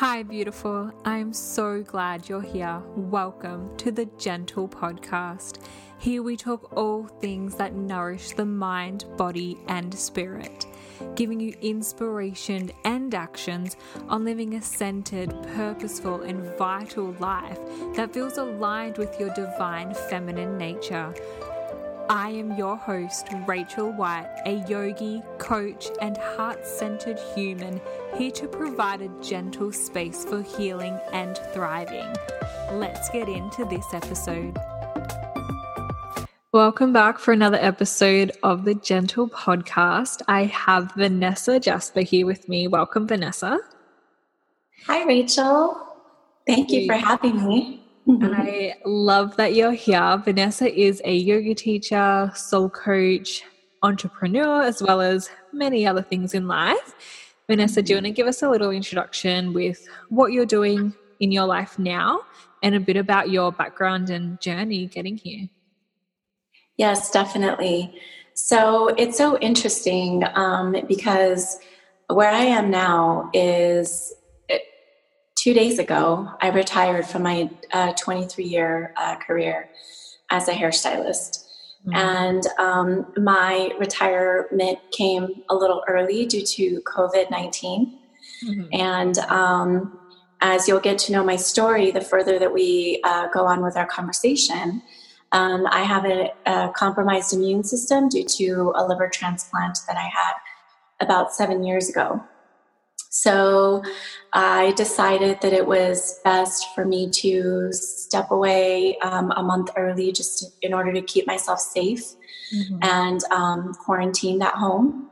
Hi, beautiful. I'm so glad you're here. Welcome to the Gentle Podcast. Here we talk all things that nourish the mind, body, and spirit, giving you inspiration and actions on living a centered, purposeful, and vital life that feels aligned with your divine feminine nature. I am your host, Rachel White, a yogi, coach, and heart centered human here to provide a gentle space for healing and thriving. Let's get into this episode. Welcome back for another episode of the Gentle Podcast. I have Vanessa Jasper here with me. Welcome, Vanessa. Hi, Rachel. Thank you for having me. I love that you're here. Vanessa is a yoga teacher, soul coach, entrepreneur, as well as many other things in life. Vanessa, do you want to give us a little introduction with what you're doing in your life now and a bit about your background and journey getting here? Yes, definitely. So it's so interesting um, because where I am now is two days ago, I retired from my 23 uh, year uh, career as a hairstylist. Mm-hmm. And um, my retirement came a little early due to COVID 19. Mm-hmm. And um, as you'll get to know my story, the further that we uh, go on with our conversation, um, I have a, a, compromised immune system due to a liver transplant that I had about seven years ago. So I decided that it was best for me to step away um, a month early just in order to keep myself safe mm-hmm. and um, quarantined at home.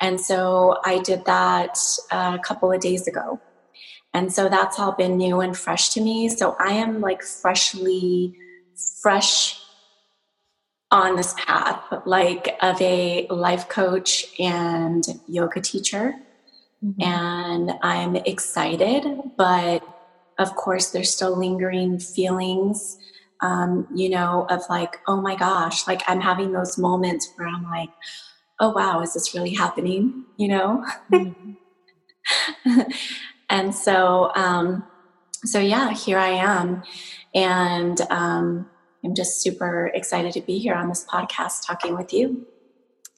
And so I did that a couple of days ago. And so that's all been new and fresh to me. So I am like freshly, fresh on this path, like of a life coach and yoga teacher. Mm-hmm. And I'm excited, but of course, there's still lingering feelings, um, you know, of like, oh my gosh, like I'm having those moments where I'm like, oh wow, is this really happening? You know? Mm-hmm. and so, um, so yeah, here I am. And um, I'm just super excited to be here on this podcast talking with you.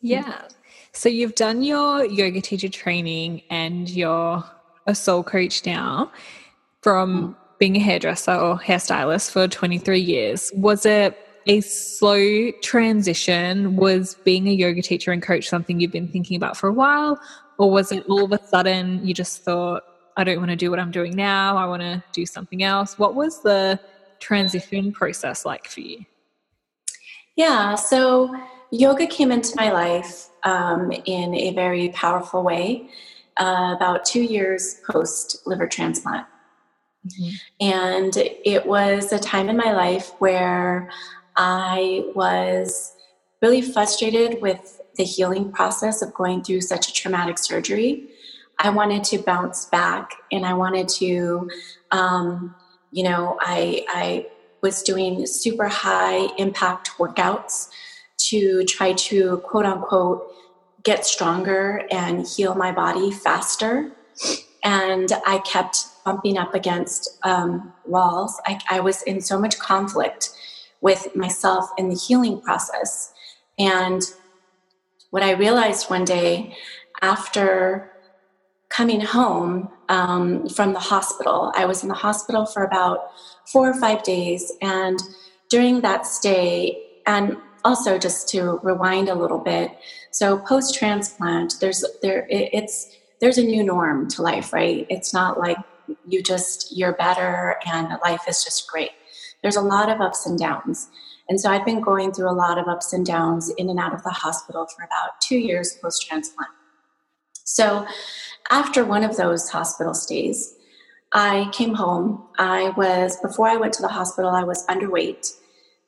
Yeah. So you've done your yoga teacher training and you're a soul coach now from mm. being a hairdresser or hairstylist for 23 years. Was it a slow transition? Was being a yoga teacher and coach something you've been thinking about for a while? Or was it all of a sudden you just thought, I don't want to do what I'm doing now, I want to do something else? What was the transition process like for you? Yeah, so yoga came into my life um, in a very powerful way uh, about two years post liver transplant. Mm-hmm. And it was a time in my life where I was really frustrated with the healing process of going through such a traumatic surgery. I wanted to bounce back and I wanted to, um, you know, I, I was doing super high impact workouts to try to quote unquote get stronger and heal my body faster. And I kept bumping up against um, walls. I, I was in so much conflict with myself in the healing process. And what I realized one day after coming home um, from the hospital, I was in the hospital for about four or five days. And during that stay, and also just to rewind a little bit so post transplant there's there it's there's a new norm to life right? It's not like you just you're better and life is just great. There's a lot of ups and downs. And so i've been going through a lot of ups and downs in and out of the hospital for about two years post transplant so after one of those hospital stays i came home. I was before i went to the hospital i was underweight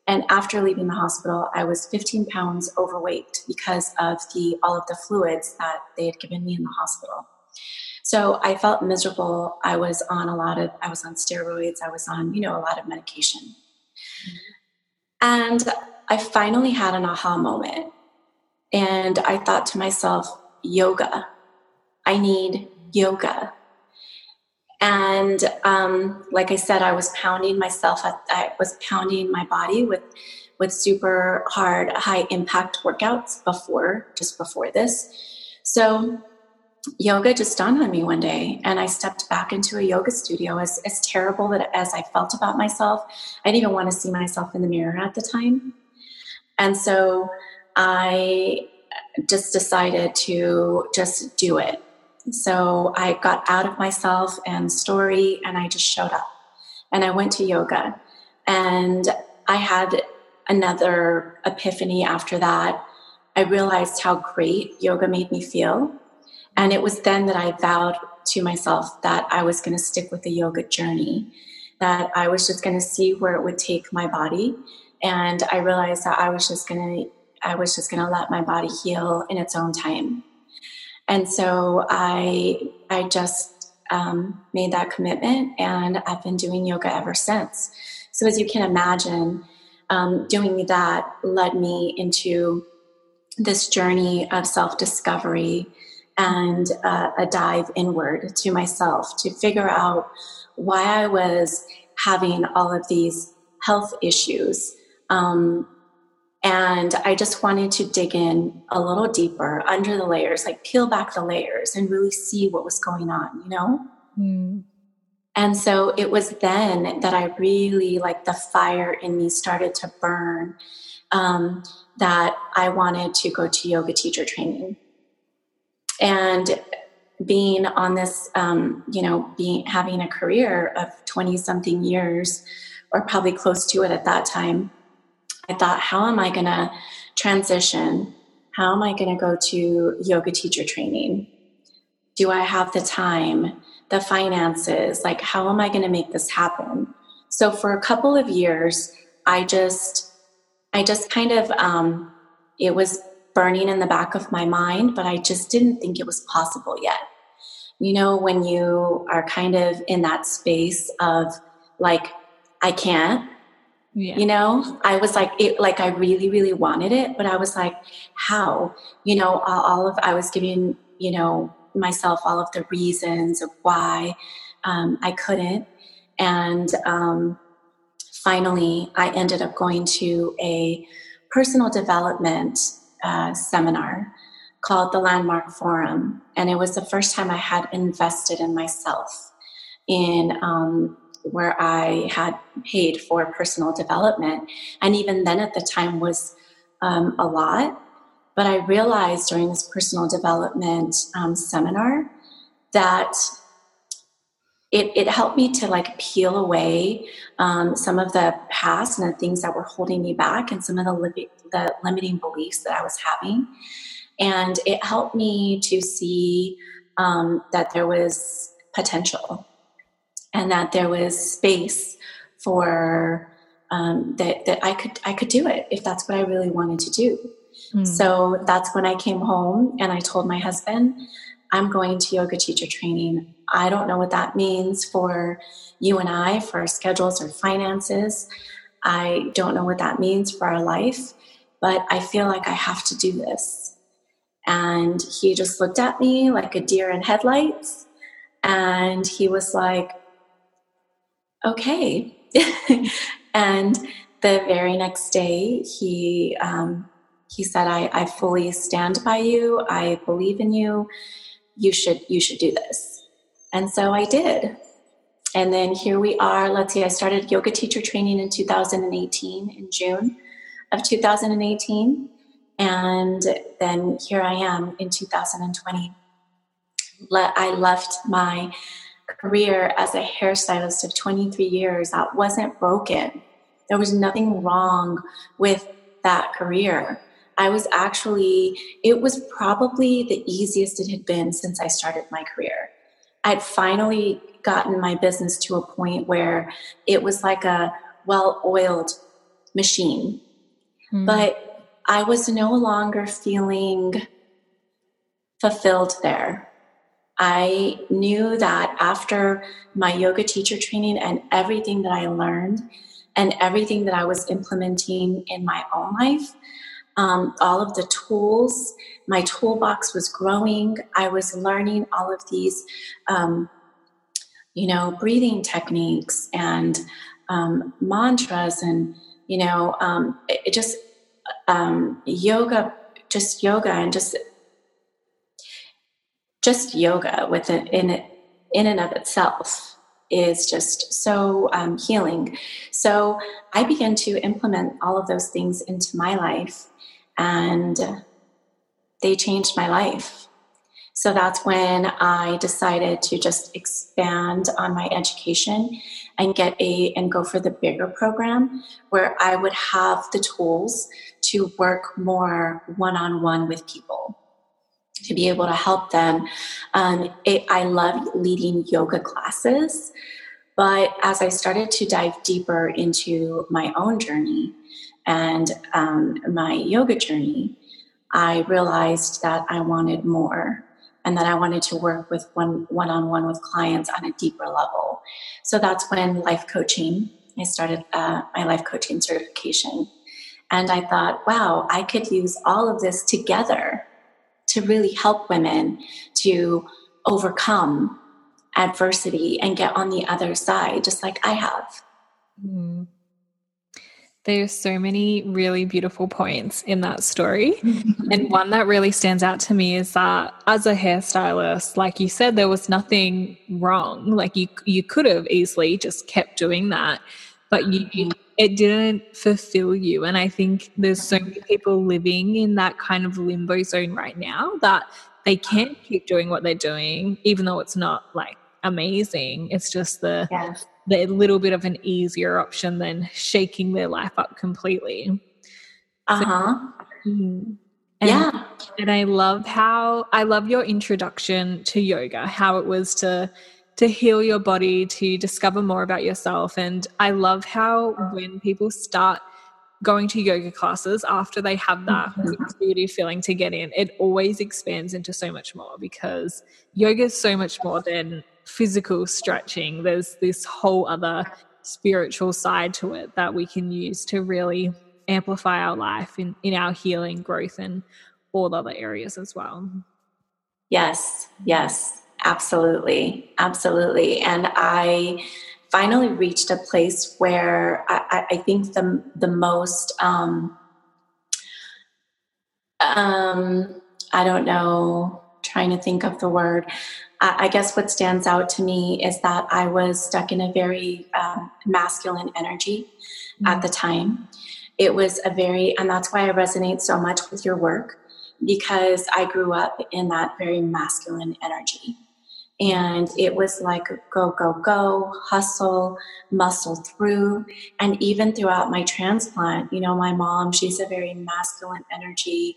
and after leaving the hospital, I was 15 pounds overweight because of the all of the fluids that they had given me in the hospital. So I felt miserable. I was on a lot of I was on steroids. I was on, you know, a lot of medication. And I finally had an aha moment. And I thought to myself, yoga. I need yoga. And um, like I said, I was pounding myself. I was pounding my body with with super hard, high impact workouts before, just before this. So yoga just dawned on me one day and I stepped back into a yoga studio. As, as terrible that as I felt about myself, I didn't even want to see myself in the mirror at the time. And so I just decided to just do it. So I got out of myself and story and I just showed up. And I went to yoga. And I had another epiphany after that. I realized how great yoga made me feel. And it was then that I vowed to myself that I was going to stick with the yoga journey, that I was just going to see where it would take my body. And I realized that I was just going to I was just going to let my body heal in its own time. And so I I just um, made that commitment, and I've been doing yoga ever since. So as you can imagine, um, doing that led me into this journey of self discovery and uh, a dive inward to myself to figure out why I was having all of these health issues. Um, and I just wanted to dig in a little deeper under the layers, like peel back the layers and really see what was going on, you know? Mm. And so it was then that I really, like, the fire in me started to burn um, that I wanted to go to yoga teacher training. And being on this, um, you know, being having a career of 20 something years, or probably close to it at that time, I thought, how am I going to transition? How am I going to go to yoga teacher training? Do I have the time, the finances? Like, how am I going to make this happen? So, for a couple of years, I just, I just kind of, um, it was burning in the back of my mind, but I just didn't think it was possible yet. You know, when you are kind of in that space of like, I can't, yeah. You know, I was like, it, like I really, really wanted it, but I was like, how? You know, all of I was giving, you know, myself all of the reasons of why um, I couldn't, and um, finally, I ended up going to a personal development uh, seminar called the Landmark Forum, and it was the first time I had invested in myself in um, where I had paid for personal development. And even then at the time was um, a lot. But I realized during this personal development um, seminar that it, it helped me to like peel away um, some of the past and the things that were holding me back and some of the, li- the limiting beliefs that I was having. And it helped me to see um, that there was potential and that there was space for um, that that I could I could do it if that's what I really wanted to do. Mm. So that's when I came home and I told my husband, I'm going to yoga teacher training. I don't know what that means for you and I, for our schedules or finances. I don't know what that means for our life, but I feel like I have to do this. And he just looked at me like a deer in headlights. And he was like, okay. and the very next day, he um, he said, I, I fully stand by you. I believe in you. You should you should do this. And so I did. And then here we are. Let's see, I started yoga teacher training in 2018 in June of 2018. And then here I am in 2020. I left my career as a hairstylist of 23 years that wasn't broken. There was nothing wrong with that career. I was actually, it was probably the easiest it had been since I started my career. I'd finally gotten my business to a point where it was like a well oiled machine. Mm. But I was no longer feeling fulfilled there. I knew that after my yoga teacher training and everything that I learned and everything that I was implementing in my own life, um, all of the tools, my toolbox was growing. I was learning all of these, um, you know, breathing techniques and um, mantras and, you know, um, it, it, just um, yoga, just yoga and just just yoga within in in and of itself is just so um, healing. So I began to implement all of those things into my life, and they changed my life. So that's when I decided to just expand on my education and get a and go for the bigger program where I would have the tools to work more one-on-one with people to be able to help them. Um, it, I love leading yoga classes, but as I started to dive deeper into my own journey and um, my yoga journey, I realized that I wanted more and that I wanted to work with one one on one with clients on a deeper level. So that's when life coaching. I started uh, my life coaching certification, and I thought, wow, I could use all of this together to really help women to overcome adversity and get on the other side, just like I have. Mm. There's so many really beautiful points in that story. and one that really stands out to me is that as a hairstylist, like you said, there was nothing wrong. Like you you could have easily just kept doing that, but you, you it didn't fulfill you. And I think there's so many people living in that kind of limbo zone right now that they can't keep doing what they're doing, even though it's not like amazing. It's just the the little bit of an easier option than shaking their life up completely. Uh huh. So, mm-hmm. And, yeah. And I love how I love your introduction to yoga, how it was to to heal your body, to discover more about yourself. And I love how when people start going to yoga classes after they have that mm-hmm. intuitive feeling to get in, it always expands into so much more because yoga is so much more than physical stretching. There's this whole other spiritual side to it that we can use to really amplify our life in, in our healing, growth, and all other areas as well. Yes, yes. Absolutely, absolutely. And I finally reached a place where I, I think the the most um, um, I don't know, trying to think of the word. I, I, guess what stands out to me is that I was stuck in a very um, masculine energy mm-hmm. at the time. It was a very, and that's why I resonate so much with your work because I grew up in that very masculine energy. And it was like go, go, go, hustle, muscle through. And even throughout my transplant, you know, my mom, she's a very masculine energy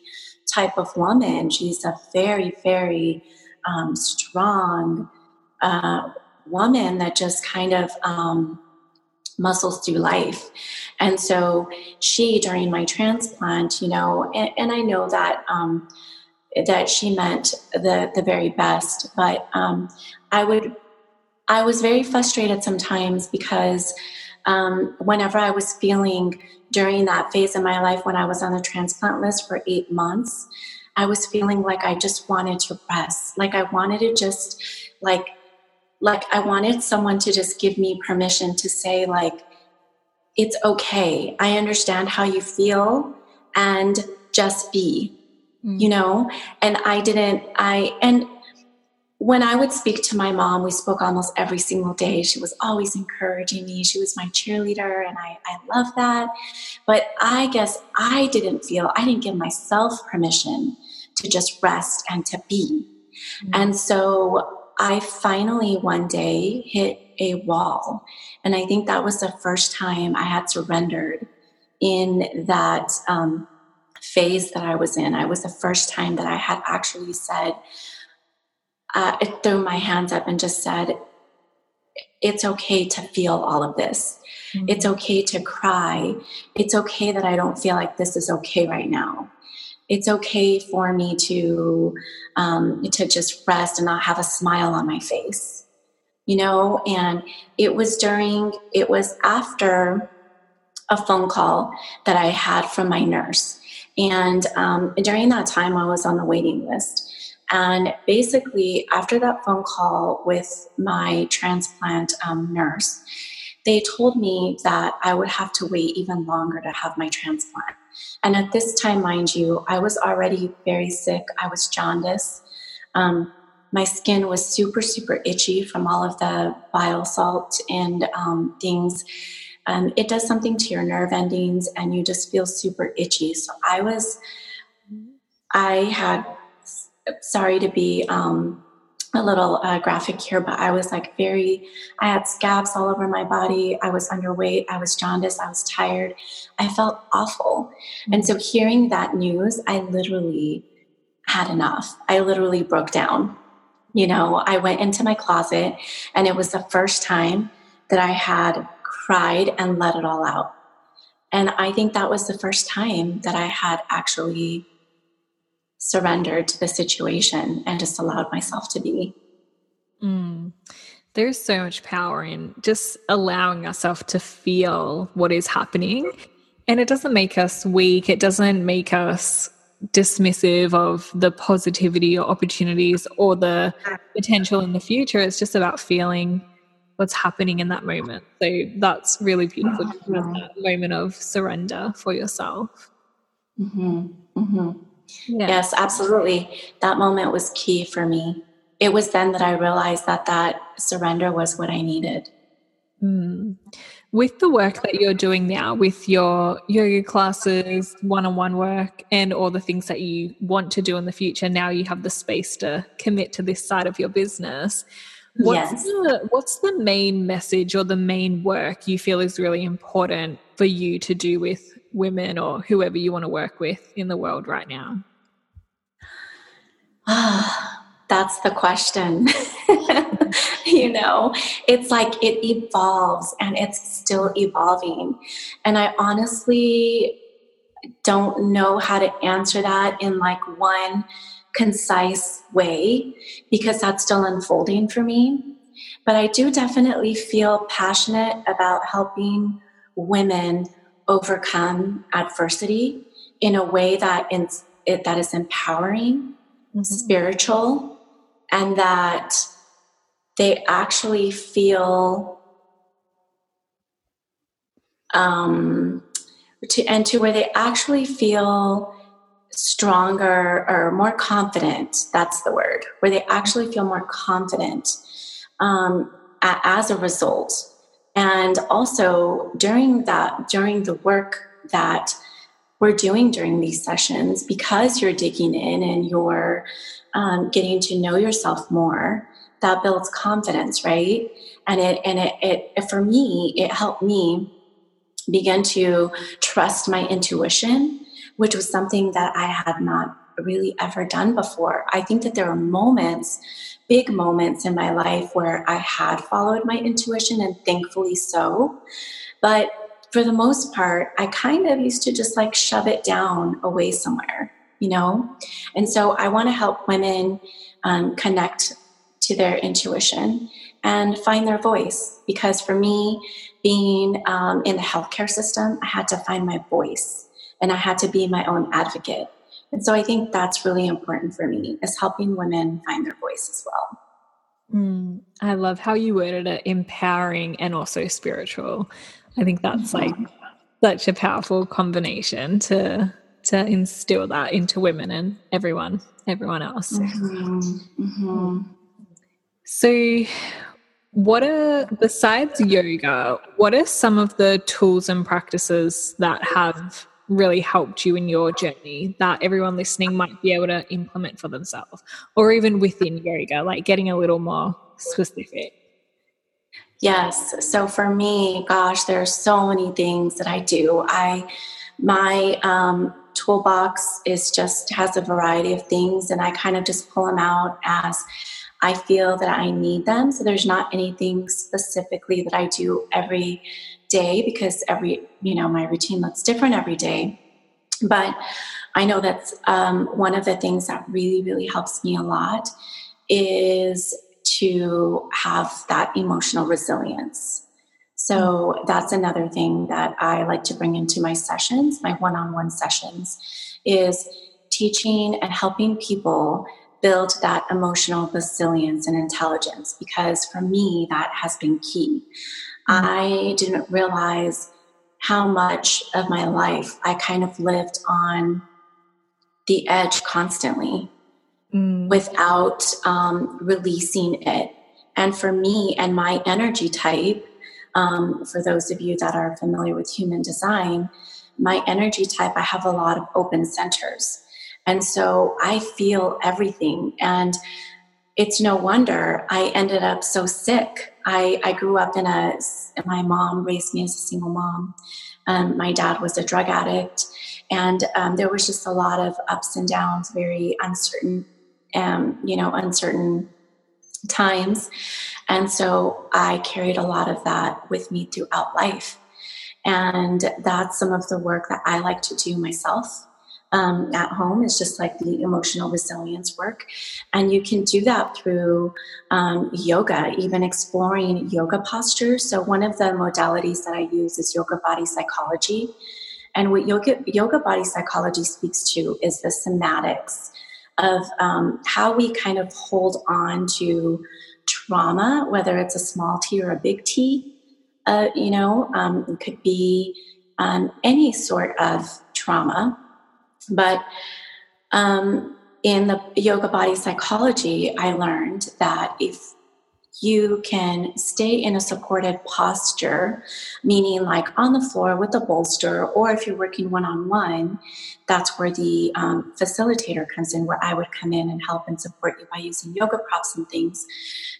type of woman. She's a very, very um, strong uh, woman that just kind of um, muscles through life. And so she, during my transplant, you know, and, and I know that. Um, that she meant the the very best. But um, I would I was very frustrated sometimes because um, whenever I was feeling during that phase of my life when I was on the transplant list for eight months, I was feeling like I just wanted to rest. Like I wanted to just like like I wanted someone to just give me permission to say like it's okay. I understand how you feel and just be mm. you know and i didn't i and when i would speak to my mom we spoke almost every single day she was always encouraging me she was my cheerleader and i i love that but i guess i didn't feel i didn't give myself permission to just rest and to be mm. and so I finally one day hit a wall. And I think that was the first time I had surrendered in that um, phase that I was in. I was the first time that I had actually said, uh, it threw my hands up and just said, it's okay to feel all of this. Mm-hmm. It's okay to cry. It's okay that I don't feel like this is okay right now. It's okay for me to um, to just rest and not have a smile on my face, you know. And it was during, it was after a phone call that I had from my nurse, and um, during that time, I was on the waiting list. And basically, after that phone call with my transplant um, nurse, they told me that I would have to wait even longer to have my transplant. And at this time, mind you, I was already very sick. I was jaundice. Um, my skin was super, super itchy from all of the bile salt and um, things. Um, it does something to your nerve endings, and you just feel super itchy. So I was, I had, sorry to be um, a little uh, graphic here, but I was like very, I had scabs all over my body. I was underweight. I was jaundiced. I was tired. I felt awful. And so hearing that news, I literally had enough. I literally broke down. You know, I went into my closet and it was the first time that I had cried and let it all out. And I think that was the first time that I had actually surrendered to the situation and just allowed myself to be. Mm. There's so much power in just allowing ourselves to feel what is happening. And it doesn't make us weak, it doesn't make us dismissive of the positivity or opportunities or the potential in the future. It's just about feeling what's happening in that moment. So that's really beautiful. Mm-hmm. That moment of surrender for yourself. Mm-hmm. Mm-hmm. Yeah. Yes, absolutely. That moment was key for me. It was then that I realized that that surrender was what I needed. Mm with the work that you're doing now with your yoga classes one-on-one work and all the things that you want to do in the future now you have the space to commit to this side of your business what's yes. the what's the main message or the main work you feel is really important for you to do with women or whoever you want to work with in the world right now? Ah that's the question. You know it's like it evolves and it's still evolving. And i honestly don't know how to answer that in like one concise way because that's still unfolding for me but i do definitely feel passionate about helping women overcome adversity in a way that is, that is empowering mm-hmm. spiritual and that they actually feel um, to and to where they actually feel stronger or more confident that's the word where they actually feel more confident um, as a result. And also during that during the work that we're doing during these sessions because you're digging in and you're um, getting to know yourself more that builds confidence right? And it and it, it for me it helped me begin to trust my intuition which was something that i had not really ever done before i think that there were moments big moments in my life where i had followed my intuition and thankfully so but for the most part i kind of used to just like shove it down away somewhere you know? And so I want to help women um, connect to their intuition and find their voice. Because for me, being um, in the healthcare system, I had to find my voice and I had to be my own advocate. And so I think that's really important for me is helping women find their voice as well. Mm, I love how you worded it empowering and also spiritual. I think that's mm-hmm. like such a powerful combination to to instill that into women and everyone, everyone else. Mm-hmm. Mm-hmm. So, what are, besides yoga, what are some of the tools and practices that have really helped you in your journey that everyone listening might be able to implement for themselves or even within yoga, like getting a little more specific? Yes. So for me, gosh, there are so many things that I do. I, my um, toolbox is just has a variety of things and I kind of just pull them out as I feel that I need them. So there's not anything specifically that I do every day because every, you know, my routine looks different every day. But I know that's um, one of the things that really, really helps me a lot is to have that emotional resilience. So that's another thing that I like to bring into my sessions, my one on one sessions, is teaching and helping people build that emotional resilience and intelligence because for me that has been key mm-hmm. I didn't realize how much of my life i kind of lived on the edge constantly mm. without um, releasing it and for me and my energy type um, for those of you that are familiar with human design my energy type i have a lot of open centers and so I feel everything. And it's no wonder I ended up so sick. I, I grew up in a, my mom raised me as a single mom. Um, my dad was a drug addict. And um, there was just a lot of ups and downs, very uncertain, um, you know, uncertain times. And so I carried a lot of that with me throughout life. And that's some of the work that I like to do myself um, at home is just like the emotional resilience work. And you can do that through um, yoga, even exploring yoga postures. So, one of the modalities that I use is yoga body psychology. And what yoga, yoga body psychology speaks to is the somatics of um, how we kind of hold on to trauma, whether it's a small t or a big T. Uh, you know, um, it could be um, any sort of trauma but um, in the yoga body psychology, I learned that if you can stay in a supported posture, meaning like on the floor with a bolster, or if you're working one on one, that's where the um, facilitator comes in, where I would come in and help and support you by using yoga props and things.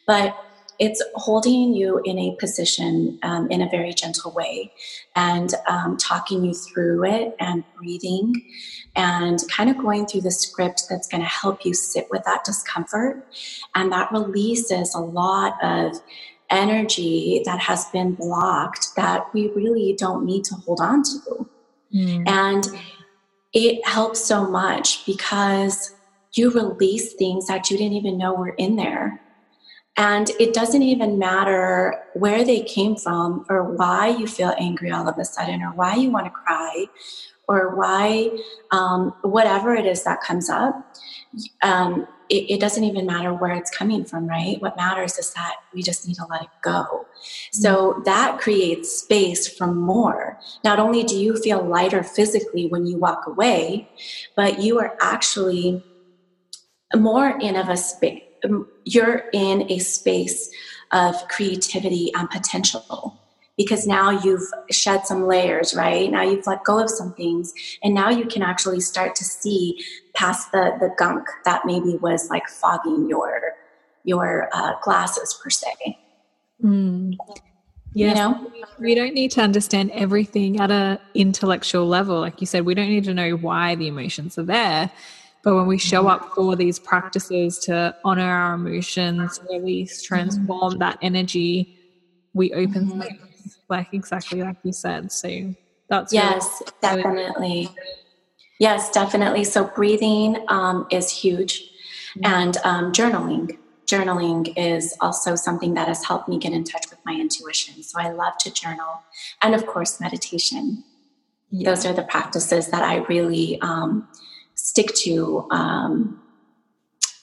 But it's holding you in a position um, in a very gentle way and um, talking you through it and breathing and kind of going through the script that's going to help you sit with that discomfort. And that releases a lot of energy that has been blocked that we really don't need to hold on to. Mm. And it helps so much because you release things that you didn't even know were in there. And it doesn't even matter where they came from or why you feel angry all of a sudden or why you want to cry or why um, whatever it is that comes up. Um, it, it, doesn't even matter where it's coming from, right? What matters is that we just need to let it go. So mm-hmm. that creates space for more. Not only do you feel lighter physically when you walk away, but you are actually more in of a space you're in a space of creativity and potential because now you've shed some layers, right? Now you've let go of some things, and now you can actually start to see past the the gunk that maybe was like fogging your your uh, glasses per se. Mm. Yes. You know, we don't need to understand everything at a intellectual level, like you said. We don't need to know why the emotions are there but when we show up for these practices to honor our emotions, release, transform that energy, we open mm-hmm. space, like exactly like you said. So that's yes, really, definitely. Yes, definitely. So breathing um, is huge, mm-hmm. and um, journaling. Journaling is also something that has helped me get in touch with my intuition. So I love to journal, and of course, meditation. Yeah. Those are the practices that I really um, stick to um,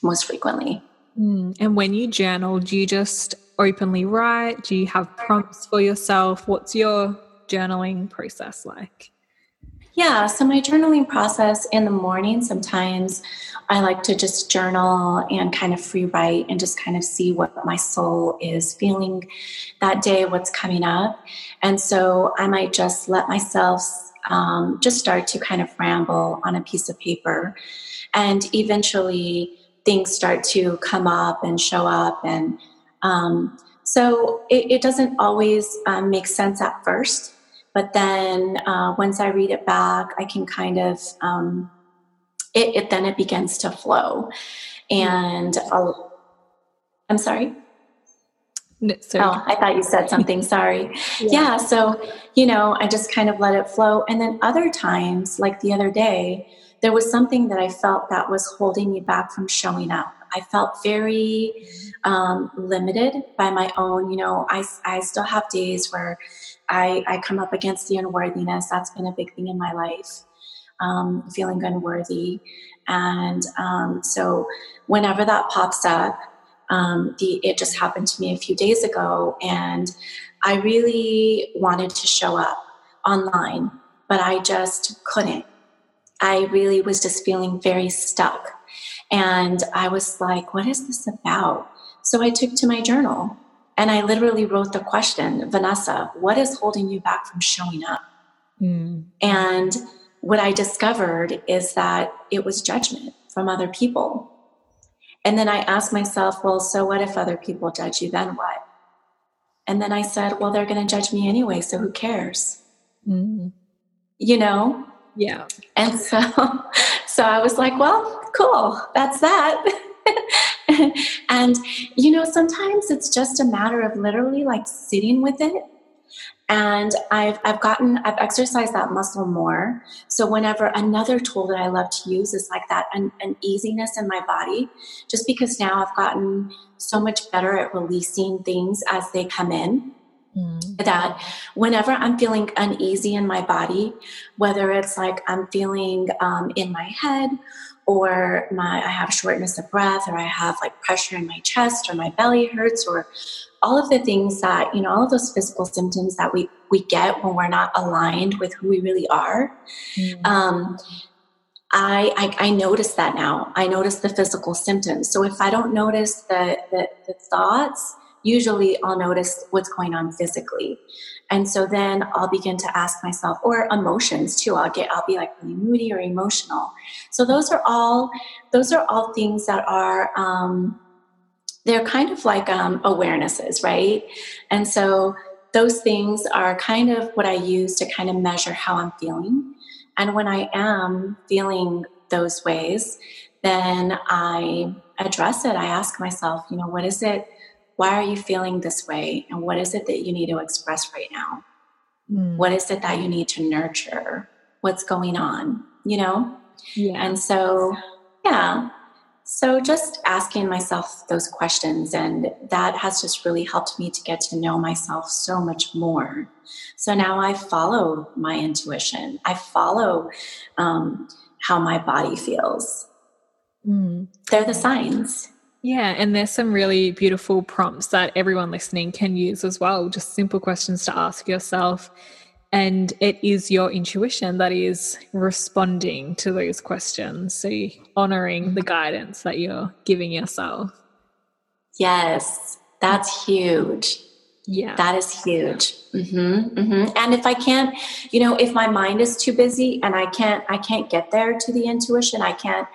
most frequently. Mm. And when you journal, do you just openly write? Do you have prompts for yourself? What's your journaling process like? Yeah, so my journaling process in the morning, sometimes I like to just journal and kind of free write and just kind of see what my soul is feeling that day, what's coming up. And so I might just let myself um, just start to kind of ramble on a piece of paper. And eventually things start to come up and show up. And um, so it, it, doesn't always um, make sense at first. But then uh, once I read it back, I can kind of, um, it, it, then it begins to flow. And I'll, I'm sorry? No, oh, I thought you said something. Sorry. yeah. yeah. So, you know, I just kind of let it flow. And then other times, like the other day, there was something that I felt that was holding me back from showing up. I felt very um, limited by my own, you know, I, I still have days where I, I come up against the unworthiness. That's been a big thing in my life, um, feeling unworthy. And um, so whenever that pops up, um, the, it just happened to me a few days ago, and I really wanted to show up online, but I just couldn't. I really was just feeling very stuck. And I was like, what is this about? So I took to my journal and I literally wrote the question Vanessa, what is holding you back from showing up? Mm. And what I discovered is that it was judgment from other people. And then I asked myself, well, so what if other people judge you? Then what? And then I said, well, they're going to judge me anyway, so who cares? Mm. You know? Yeah. And so, so I was like, well, cool, that's that. and, you know, sometimes it's just a matter of literally like sitting with it and I've, I've gotten i've exercised that muscle more. So whenever another tool that i love to use is like that an, an easiness in my body. Just because now i've gotten so much better at releasing things as they come in. Mm. that whenever i'm feeling uneasy in my body whether it's like i'm feeling um, in my head or my I have shortness of breath or I have like pressure in my chest or my belly hurts or all of the things that you know all of those physical symptoms that we we get when we're not aligned with who we really are. Mm-hmm. um, I, I, I notice that now. I notice the physical symptoms. So if i don't notice the, the, the thoughts usually i'll notice what's going on physically and so then i'll begin to ask myself or emotions too i'll get i'll be like really moody or emotional so those are all those are all things that are um, they're kind of like um, awarenesses, right? And so those things are kind of what I use to kind of measure how I'm feeling. And when I am feeling those ways, then I address it. I ask myself, you know, what is it? Why are you feeling this way? And what is it that you need to express right now? Mm. What is it that you need to nurture? What's going on? You know? Yeah. And so, yeah, so, just asking myself those questions, and that has just really helped me to get to know myself so much more. So now I follow my intuition, I follow um, how my body feels. Mm. They're the signs. Yeah, and there's some really beautiful prompts that everyone listening can use as well. Just simple questions to ask yourself. And it is your intuition that is responding to those questions. So honoring the guidance that you're giving yourself. Yes that's huge. Yeah. That is huge. Mm-hmm, mm-hmm. and if i can't you know if my mind is too busy and i can't i can't get there to the intuition i can't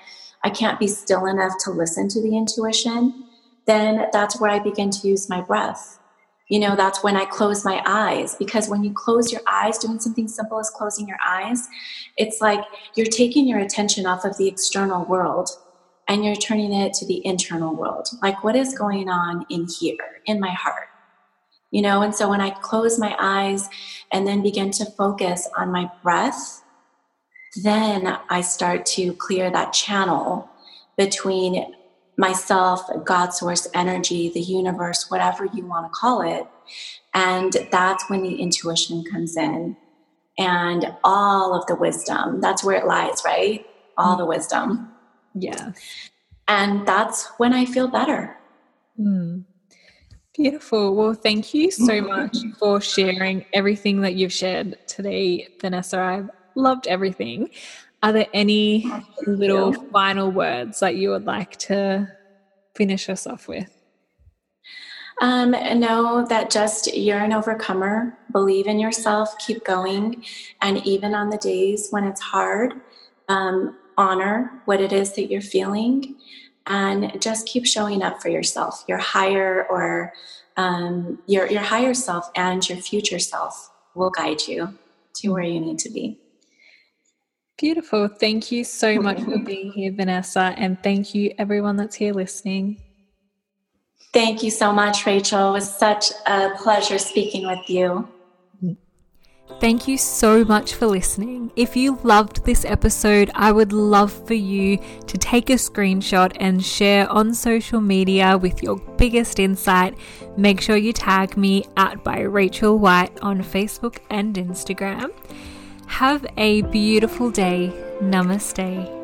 i can't be still enough to listen to the intuition then that's where i begin to use my breath. You know that's when i close my eyes because when you close your eyes doing something simple as closing your eyes it's like you're taking your attention off of the external world and you're turning it to the internal world. Like what is going on in here in my heart? You know and so when i close my eyes and then begin to focus on my breath then i start to clear that channel between myself, God source energy, the universe, whatever you want to call it. And that's when the intuition comes in and all of the wisdom. That's where it lies, right? All the wisdom. Yeah. And that's when I feel better. Mm. Beautiful. Well, thank you so much for sharing everything that you've shared today, Vanessa. I've loved everything. Are there any little final words that you would like to finish us off with? Um, know that just you're an overcomer. Believe in yourself, keep going. And even on the days when it's hard, um, honor what it is that you're feeling and just keep showing up for yourself, your higher or um, your, your higher self and your future self will guide you to where you need to be. Beautiful. Thank you so much for being here, Vanessa. And thank you, everyone that's here listening. Thank you so much, Rachel. It was such a pleasure speaking with you. Thank you so much for listening. If you loved this episode, I would love for you to take a screenshot and share on social media with your biggest insight. Make sure you tag me at by Rachel White on Facebook and Instagram. Have a beautiful day. Namaste.